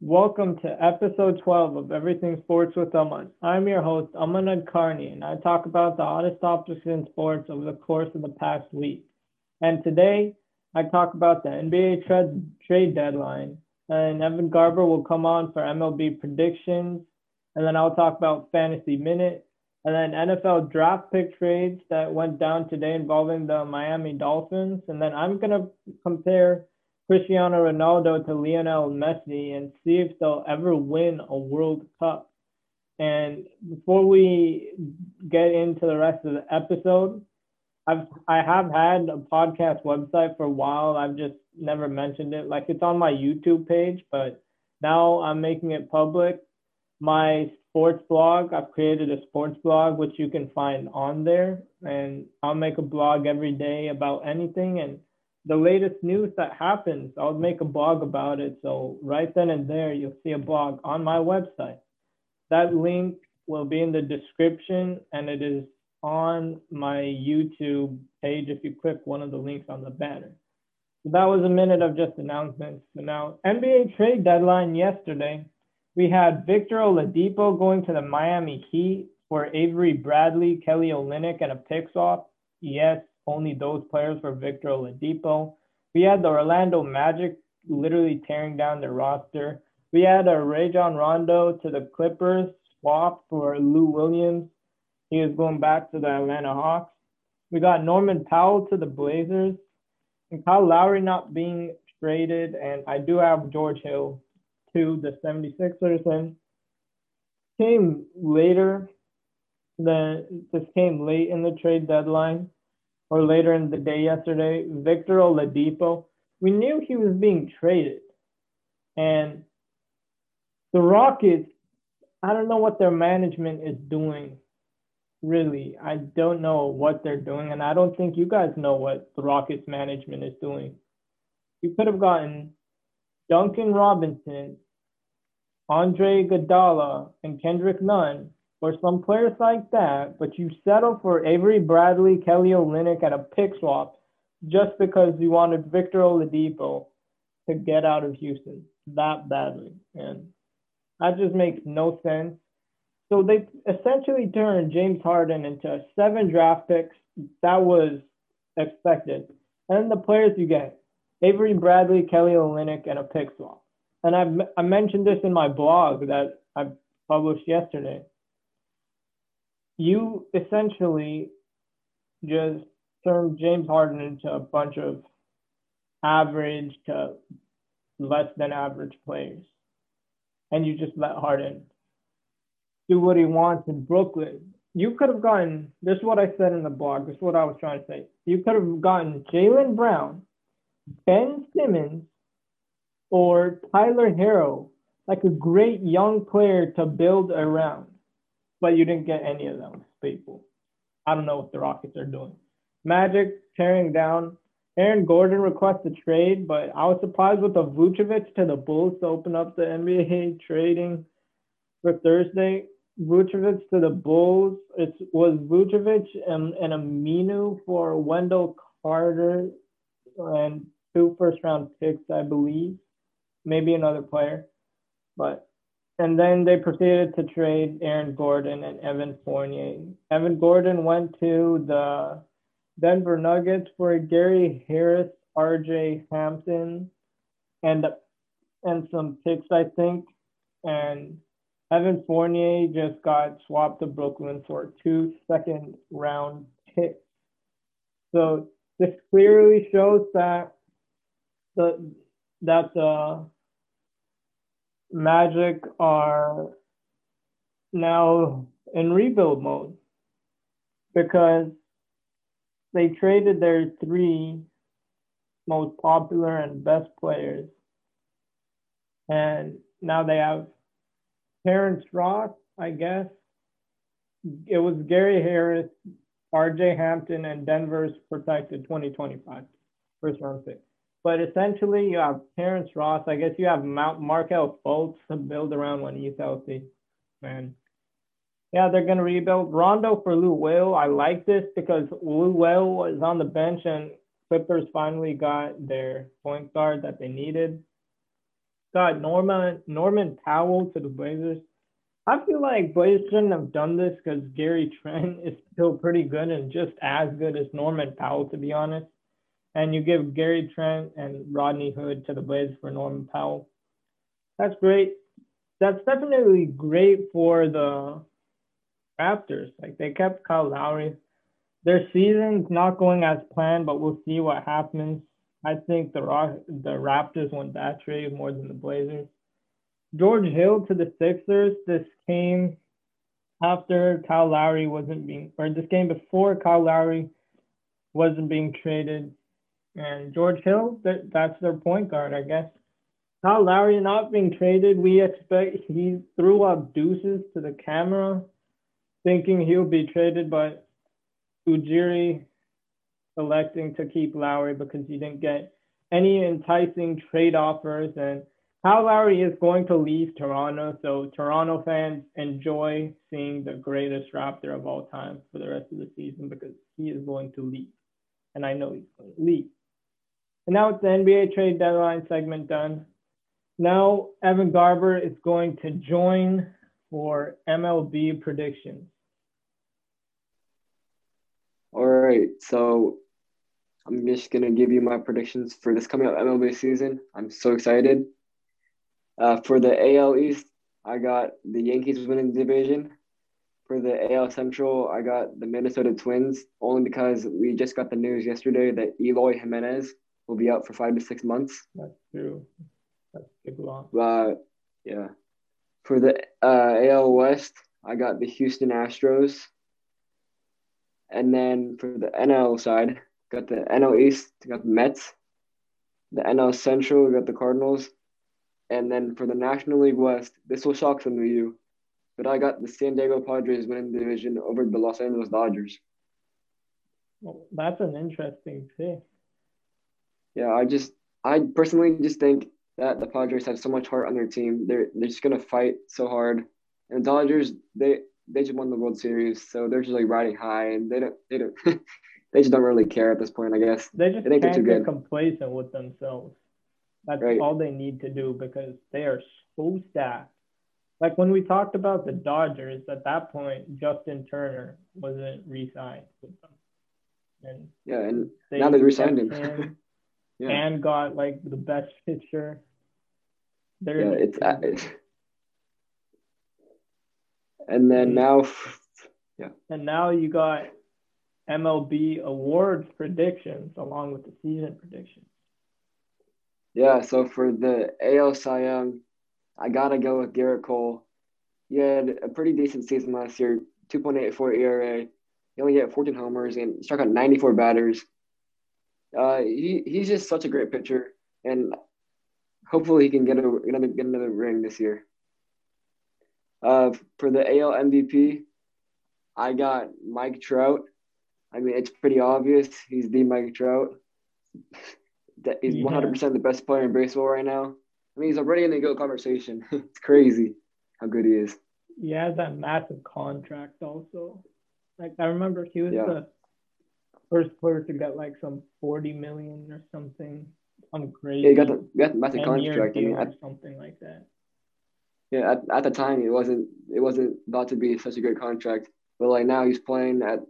Welcome to episode 12 of Everything Sports with Aman. I'm your host, Aman Adkarni, and I talk about the hottest topics in sports over the course of the past week. And today, I talk about the NBA trade, trade deadline, and Evan Garber will come on for MLB predictions, and then I'll talk about Fantasy Minute, and then NFL draft pick trades that went down today involving the Miami Dolphins, and then I'm going to compare Cristiano Ronaldo to Lionel Messi and see if they'll ever win a World Cup. And before we get into the rest of the episode, I've I have had a podcast website for a while. I've just never mentioned it. Like it's on my YouTube page, but now I'm making it public. My sports blog, I've created a sports blog which you can find on there, and I'll make a blog every day about anything and the latest news that happens, I'll make a blog about it. So right then and there, you'll see a blog on my website. That link will be in the description and it is on my YouTube page if you click one of the links on the banner. So that was a minute of just announcements. So now, NBA trade deadline yesterday, we had Victor Oladipo going to the Miami Heat for Avery Bradley, Kelly Olynyk, and a pick swap. Yes, only those players for Victor Oladipo. We had the Orlando Magic literally tearing down their roster. We had a Rajon Rondo to the Clippers swap for Lou Williams. He is going back to the Atlanta Hawks. We got Norman Powell to the Blazers. And Kyle Lowry not being traded. And I do have George Hill to the 76ers. And came later. Then this came late in the trade deadline or later in the day yesterday, Victor Oladipo, we knew he was being traded. And the Rockets, I don't know what their management is doing. Really, I don't know what they're doing. And I don't think you guys know what the Rockets management is doing. You could have gotten Duncan Robinson, Andre Iguodala, and Kendrick Nunn for some players like that, but you settle for Avery Bradley, Kelly Olynyk, and a pick swap just because you wanted Victor Oladipo to get out of Houston that badly. And that just makes no sense. So they essentially turned James Harden into seven draft picks. That was expected. And the players you get Avery Bradley, Kelly Olynyk, and a pick swap. And I've, I mentioned this in my blog that I published yesterday you essentially just turned James Harden into a bunch of average to less than average players. And you just let Harden do what he wants in Brooklyn. You could have gotten, this is what I said in the blog, this is what I was trying to say. You could have gotten Jaylen Brown, Ben Simmons, or Tyler Herro, like a great young player to build around but you didn't get any of those people. I don't know what the Rockets are doing. Magic tearing down. Aaron Gordon requests a trade, but I was surprised with the Vucevic to the Bulls to open up the NBA trading for Thursday. Vucevic to the Bulls. It was Vucevic and, and Aminu for Wendell Carter and two first round picks, I believe. Maybe another player. But and then they proceeded to trade Aaron Gordon and Evan Fournier. Evan Gordon went to the Denver Nuggets for Gary Harris, RJ Hampton, and and some picks, I think. And Evan Fournier just got swapped to Brooklyn for two second round picks. So this clearly shows that the that the Magic are now in rebuild mode because they traded their three most popular and best players. And now they have Terrence Ross, I guess. It was Gary Harris, RJ Hampton, and Denver's protected 2025 first round pick. But essentially, you have Terrence Ross. I guess you have Mount Markelle Fultz to build around when he's healthy. Man, yeah, they're gonna rebuild Rondo for Lou Will. I like this because Lou Will was on the bench and Clippers finally got their point guard that they needed. got Norman Norman Powell to the Blazers. I feel like Blazers shouldn't have done this because Gary Trent is still pretty good and just as good as Norman Powell, to be honest. And you give Gary Trent and Rodney Hood to the Blazers for Norman Powell. That's great. That's definitely great for the Raptors. Like they kept Kyle Lowry. Their season's not going as planned, but we'll see what happens. I think the the Raptors want that trade more than the Blazers. George Hill to the Sixers. This came after Kyle Lowry wasn't being, or this game before Kyle Lowry wasn't being traded. And George Hill, that, that's their point guard, I guess. Kyle Lowry not being traded, we expect he threw up deuces to the camera, thinking he'll be traded, but Ujiri electing to keep Lowry because he didn't get any enticing trade offers and Kyle Lowry is going to leave Toronto, so Toronto fans enjoy seeing the greatest Raptor of all time for the rest of the season because he is going to leave. And I know he's going to leave. And now it's the NBA trade deadline segment done. Now Evan Garber is going to join for MLB predictions. All right, so I'm just gonna give you my predictions for this coming up MLB season. I'm so excited. Uh, for the AL East, I got the Yankees winning the division. For the AL Central, I got the Minnesota Twins, only because we just got the news yesterday that Eloy Jimenez will be out for five to six months. That's true. That's big loss. Uh, yeah. For the uh, AL West, I got the Houston Astros. And then for the NL side, got the NL East, got the Mets. The NL Central, got the Cardinals. And then for the National League West, this will shock some of you, but I got the San Diego Padres winning the division over the Los Angeles Dodgers. Well, that's an interesting pick. Yeah, I just, I personally just think that the Padres have so much heart on their team. They're they're just gonna fight so hard, and the Dodgers they they just won the World Series, so they're just like riding high, and they don't they don't they just don't really care at this point. I guess they just they think can't they're get complacent with themselves. That's right. all they need to do because they are so stacked. Like when we talked about the Dodgers, at that point, Justin Turner wasn't re-signed with them. And yeah, and they now they re-signed him. him yeah. And got like the best pitcher. They're yeah, it's, uh, it's and then now yeah. And now you got MLB awards predictions along with the season predictions. Yeah, so for the AL Cy Young, I gotta go with Gerrit Cole. He had a pretty decent season last year, 2.84 ERA. He only hit 14 homers and struck out 94 batters. Uh, he, he's just such a great pitcher, and hopefully he can get, a, another, get another ring this year. Uh, for the AL MVP, I got Mike Trout. I mean, it's pretty obvious. He's the Mike Trout that he's one hundred percent the best player in baseball right now. I mean, he's already in the GOAT conversation. it's crazy how good he is. He has that massive contract also. Like I remember he was yeah. the first player to get like some forty million or something. I'm crazy. Yeah, he got the, got the massive contract. I mean, at, something like that. Yeah, at, at the time it wasn't it wasn't thought to be such a great contract, but like now he's playing at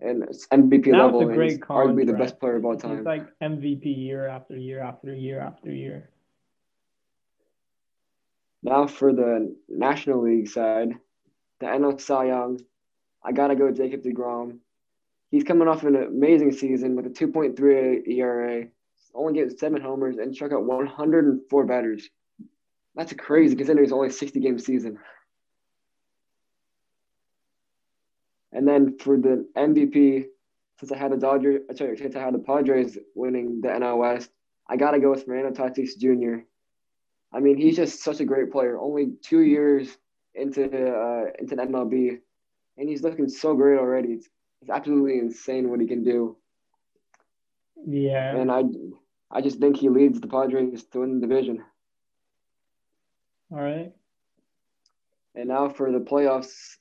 and MVP that level. and he's arguably the best player of all time. It's like MVP year after year after year after year. Now for the National League side, the NL Cy Young, I gotta go Jacob deGrom. He's coming off an amazing season with a 2.38 ERA, only getting seven homers and struck out 104 batters. That's crazy considering it's only a 60 game season. And then for the MVP, since I had the Dodgers, uh, sorry, since I had the Padres winning the NL West, I gotta go with Fernando Tatis Jr. I mean, he's just such a great player. Only two years into uh, into the MLB, and he's looking so great already. It's, it's absolutely insane what he can do. Yeah. And I, I just think he leads the Padres to win the division. All right. And now for the playoffs,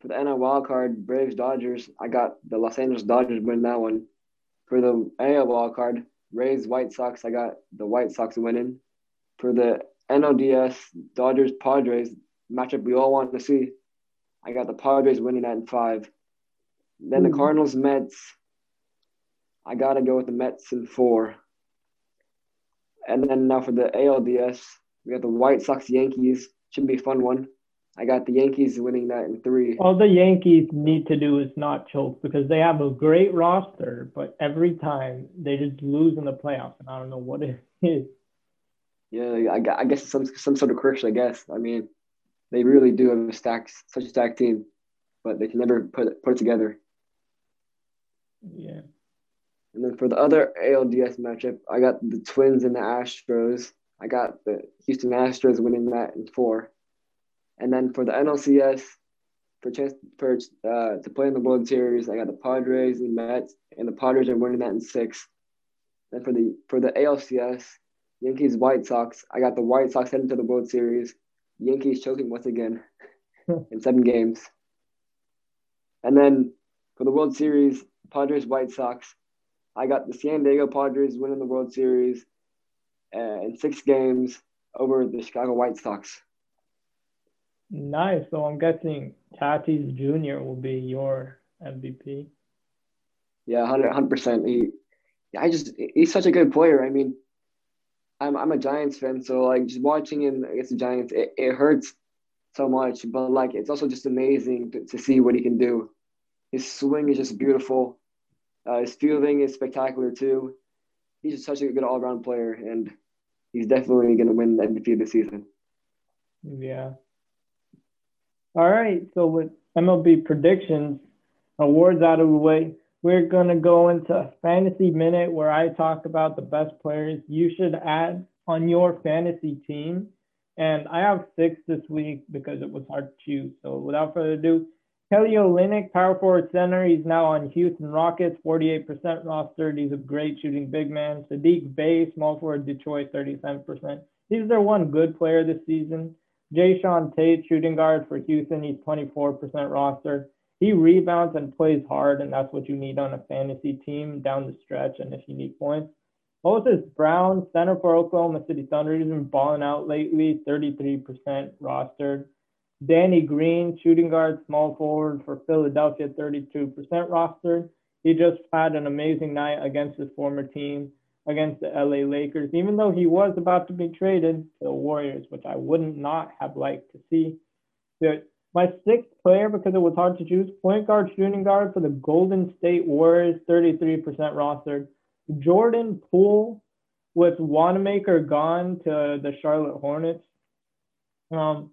for the NL wild card, Braves Dodgers, I got the Los Angeles Dodgers winning that one. For the AL wild card, Rays White Sox, I got the White Sox winning. For the NLDS Dodgers Padres matchup we all want to see. I got the Padres winning that in five. Then the hmm. Cardinals Mets. I gotta go with the Mets in four. And then now for the ALDS, we got the White Sox Yankees. Should be a fun one. I got the Yankees winning that in three. All the Yankees need to do is not choke because they have a great roster, but every time they just lose in the playoffs, and I don't know what it is. Yeah, I, guess some some sort of correction. I guess. I mean, they really do have a stack, such a stacked team, but they can never put put it together. Yeah. And then for the other ALDS matchup, I got the Twins and the Astros. I got the Houston Astros winning that in four. And then for the NLCS, for chance for uh, to play in the World Series, I got the Padres and the Mets, and the Padres are winning that in six. Then for the for the ALCS, Yankees White Sox, I got the White Sox heading to the World Series. Yankees choking once again in seven games. And then for the World Series, Padres White Sox, I got the San Diego Padres winning the World Series uh, in six games over the Chicago White Sox. Nice. So I'm guessing Tatis Jr. will be your MVP. Yeah, 100 percent. He, I just he's such a good player. I mean, I'm I'm a Giants fan, so like just watching him against the Giants, it, it hurts so much. But like it's also just amazing to, to see what he can do. His swing is just beautiful. Uh, his fielding is spectacular too. He's just such a good all around player, and he's definitely going to win the MVP this season. Yeah, all right. So with MLB predictions, awards out of the way, we're going to go into fantasy minute where I talk about the best players you should add on your fantasy team. And I have six this week because it was hard to choose. So without further ado, Kelly Olynyk, power forward center. He's now on Houston Rockets, 48% roster. He's a great shooting big man. Saddiq Bey, small forward Detroit, 37%. He's their one good player this season. Jae'Sean Tate, shooting guard for Houston, he's 24% roster. He rebounds and plays hard, and that's what you need on a fantasy team down the stretch. And if you need points, Moses Brown, center for Oklahoma City Thunder, he's been balling out lately, 33% rostered. Danny Green, shooting guard, small forward for Philadelphia, 32% rostered. He just had an amazing night against his former team against the LA Lakers, even though he was about to be traded to the Warriors, which I wouldn't not have liked to see. My sixth player, because it was hard to choose, point guard, shooting guard for the Golden State Warriors, 33% rostered. Jordan Poole with Wanamaker gone to the Charlotte Hornets. Um,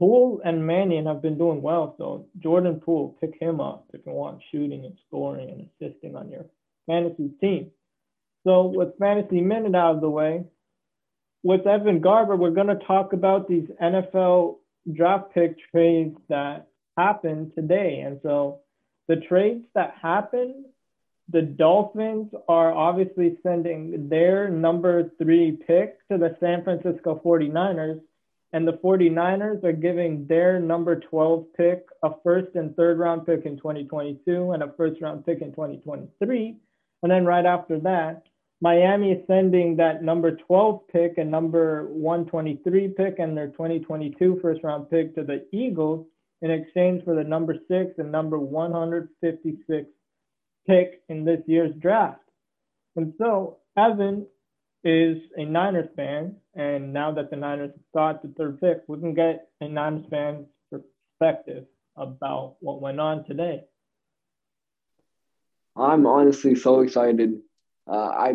Poole and Mannion have been doing well, so Jordan Poole, pick him up if you want shooting and scoring and assisting on your fantasy team. So with fantasy minute out of the way, with Evan Garber, we're going to talk about these NFL draft pick trades that happened today. And so the trades that happened, the Dolphins are obviously sending their number three pick to the San Francisco 49ers. And the 49ers are giving their number 12 pick, a first and third round pick in 2022 and a first round pick in 2023. And then right after that, Miami is sending that number 12 pick and number 123 pick and their 2022 first round pick to the Eagles in exchange for the number six and number 156 pick in this year's draft. And so Evan is a Niners fan, and now that the Niners got the third pick, we can get a Niners fan's perspective about what went on today. I'm honestly so excited uh, I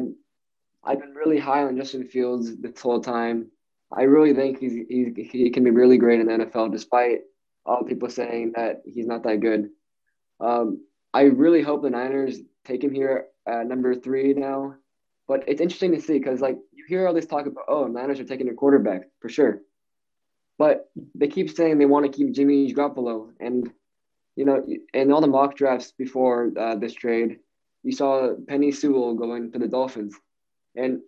I've been really high on Justin Fields this whole time. I really think he's, he's he can be really great in the NFL, despite all people saying that he's not that good. Um, I really hope the Niners take him here at number three now. But it's interesting to see because like you hear all this talk about oh Niners are taking a quarterback for sure, but they keep saying they want to keep Jimmy Garoppolo and you know in all the mock drafts before uh, this trade you saw Penei Sewell going to the Dolphins. And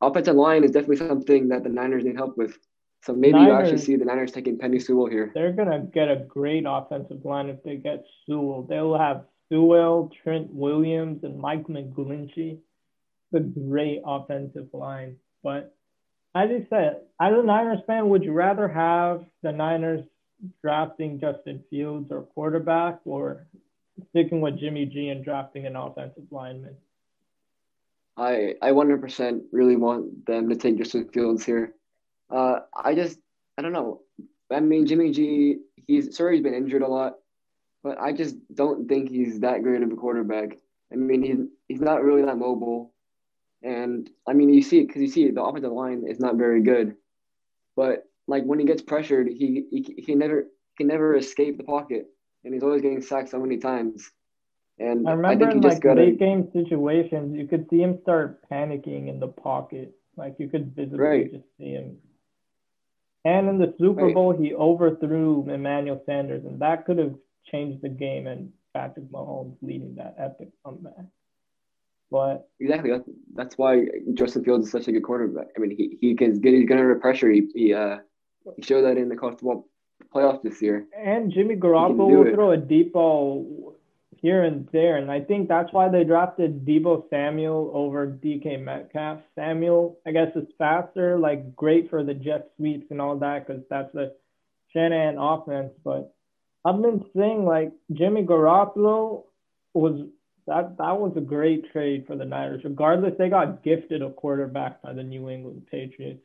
offensive line is definitely something that the Niners need help with. So maybe Niners, you actually see the Niners taking Penei Sewell here. They're gonna get a great offensive line if they get Sewell. They'll have Sewell, Trent Williams, and Mike McGlinchey. The great offensive line. But as you said, as a Niners fan, would you rather have the Niners drafting Justin Fields or quarterback or sticking with Jimmy G and drafting an offensive lineman? I I 100% really want them to take Justin Fields here. Uh, I just I don't know. I mean, Jimmy G, he's sorry he's been injured a lot, but I just don't think he's that great of a quarterback. I mean, he's he's not really that mobile, and I mean, you see it because you see the offensive line is not very good, but like when he gets pressured, he he, he never can never escape the pocket, and he's always getting sacked so many times. And I remember I in like gotta, late game situations, you could see him start panicking in the pocket. Like you could visibly right. just see him. And in the Super right. Bowl, he overthrew Emmanuel Sanders, and that could have changed the game. And Patrick Mahomes leading that epic comeback. But exactly, that's, that's why Justin Fields is such a good quarterback. I mean, he, he can get he's getting under pressure. He, he uh he showed that in the college football playoffs this year. And Jimmy Garoppolo will throw a deep ball here and there. And I think that's why they drafted Deebo Samuel over DK Metcalf. Samuel, I guess, is faster, like great for the jet sweeps and all that, because that's the Shanahan offense. But I've been saying like Jimmy Garoppolo was that that was a great trade for the Niners. Regardless, they got gifted a quarterback by the New England Patriots.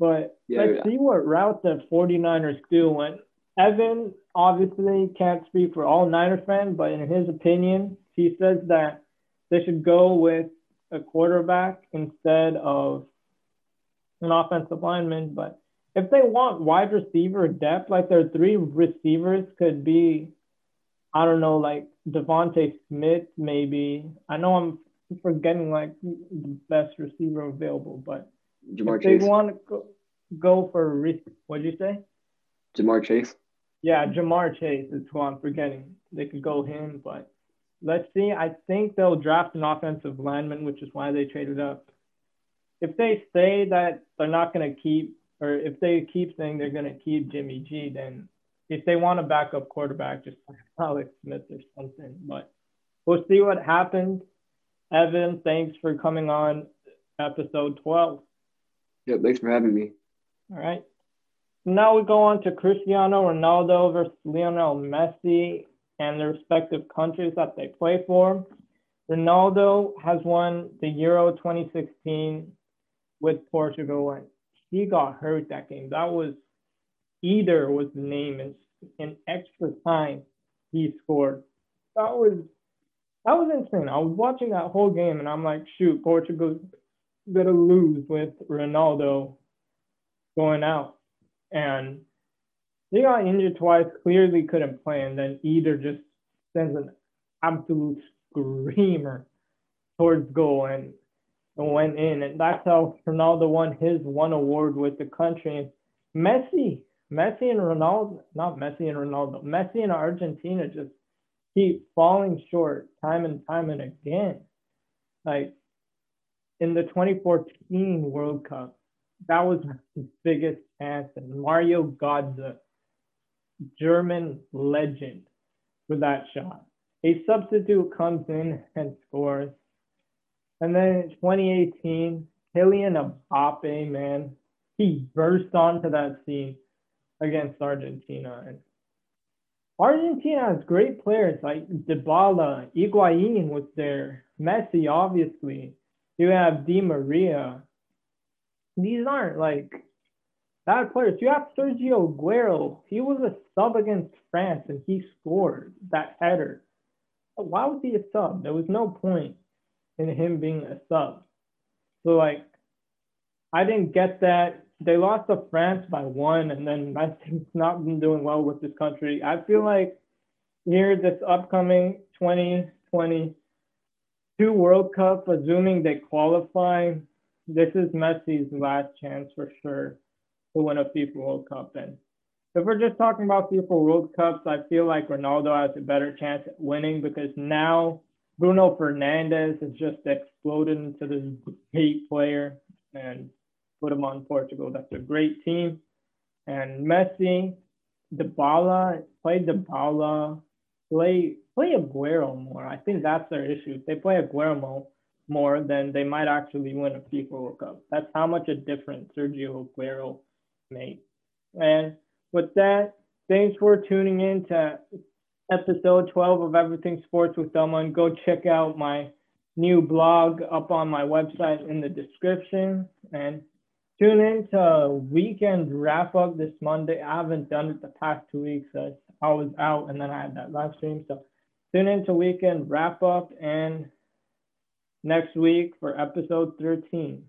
But yeah, let's yeah. see what route the 49ers do. And Evan obviously can't speak for all Niners fans, but in his opinion, he says that they should go with a quarterback instead of an offensive lineman. But if they want wide receiver depth, like their three receivers could be, I don't know, like DeVonta Smith, maybe. I know I'm forgetting like the best receiver available, but Ja'Marr if Chase. they want to go, go for what did you say? Ja'Marr Chase. Yeah, Ja'Marr Chase is who I'm forgetting. They could go him, but let's see. I think they'll draft an offensive lineman, which is why they traded up. If they say that they're not going to keep, or if they keep saying they're going to keep Jimmy G, then if they want a backup quarterback, just Alex Smith or something. But we'll see what happens. Evan, thanks for coming on episode 12. Yeah, thanks for having me. All right. Now we go on to Cristiano Ronaldo versus Lionel Messi and the respective countries that they play for. Ronaldo has won the Euro 2016 with Portugal, and he got hurt that game. That was Eder was the name, and in extra time he scored. That was that was insane. I was watching that whole game, and I'm like, shoot, Portugal's gonna lose with Ronaldo going out and they got injured twice, clearly couldn't play, and then Eder just sends an absolute screamer towards goal and, and went in. And that's how Ronaldo won his one award with the country. Messi, Messi and Ronaldo, not Messi and Ronaldo, Messi and Argentina just keep falling short time and time and again. Like in the 2014 World Cup, that was his biggest chance. And Mario Götze, German legend, with that shot. A substitute comes in and scores. And then in 2018, Kylian Mbappe, man, he burst onto that scene against Argentina. And Argentina has great players like Dybala, Higuain was there, Messi, obviously. You have Di Maria, these aren't like bad players. You have Sergio Aguero. He was a sub against France and he scored that header. Why was he a sub? There was no point in him being a sub. So like I didn't get that. They lost to France by one, and then think not been doing well with this country. I feel like here this upcoming 2022 World Cup, assuming they qualify, this is Messi's last chance for sure to win a FIFA World Cup. And if we're just talking about FIFA World Cups, I feel like Ronaldo has a better chance at winning because now Bruno Fernandes has just exploded into this great player and put on Portugal. That's a great team. And Messi, Dybala, play Dybala, play play Aguero more. I think that's their issue. If they play Aguero more, more, then they might actually win a FIFA World Cup. That's how much a difference Sergio Aguero made. And with that, thanks for tuning in to episode 12 of Everything Sports with Delma. And go check out my new blog up on my website in the description. And tune in to weekend wrap up this Monday. I haven't done it the past two weeks. I was out and then I had that live stream. So tune in to weekend wrap up and next week for episode 13.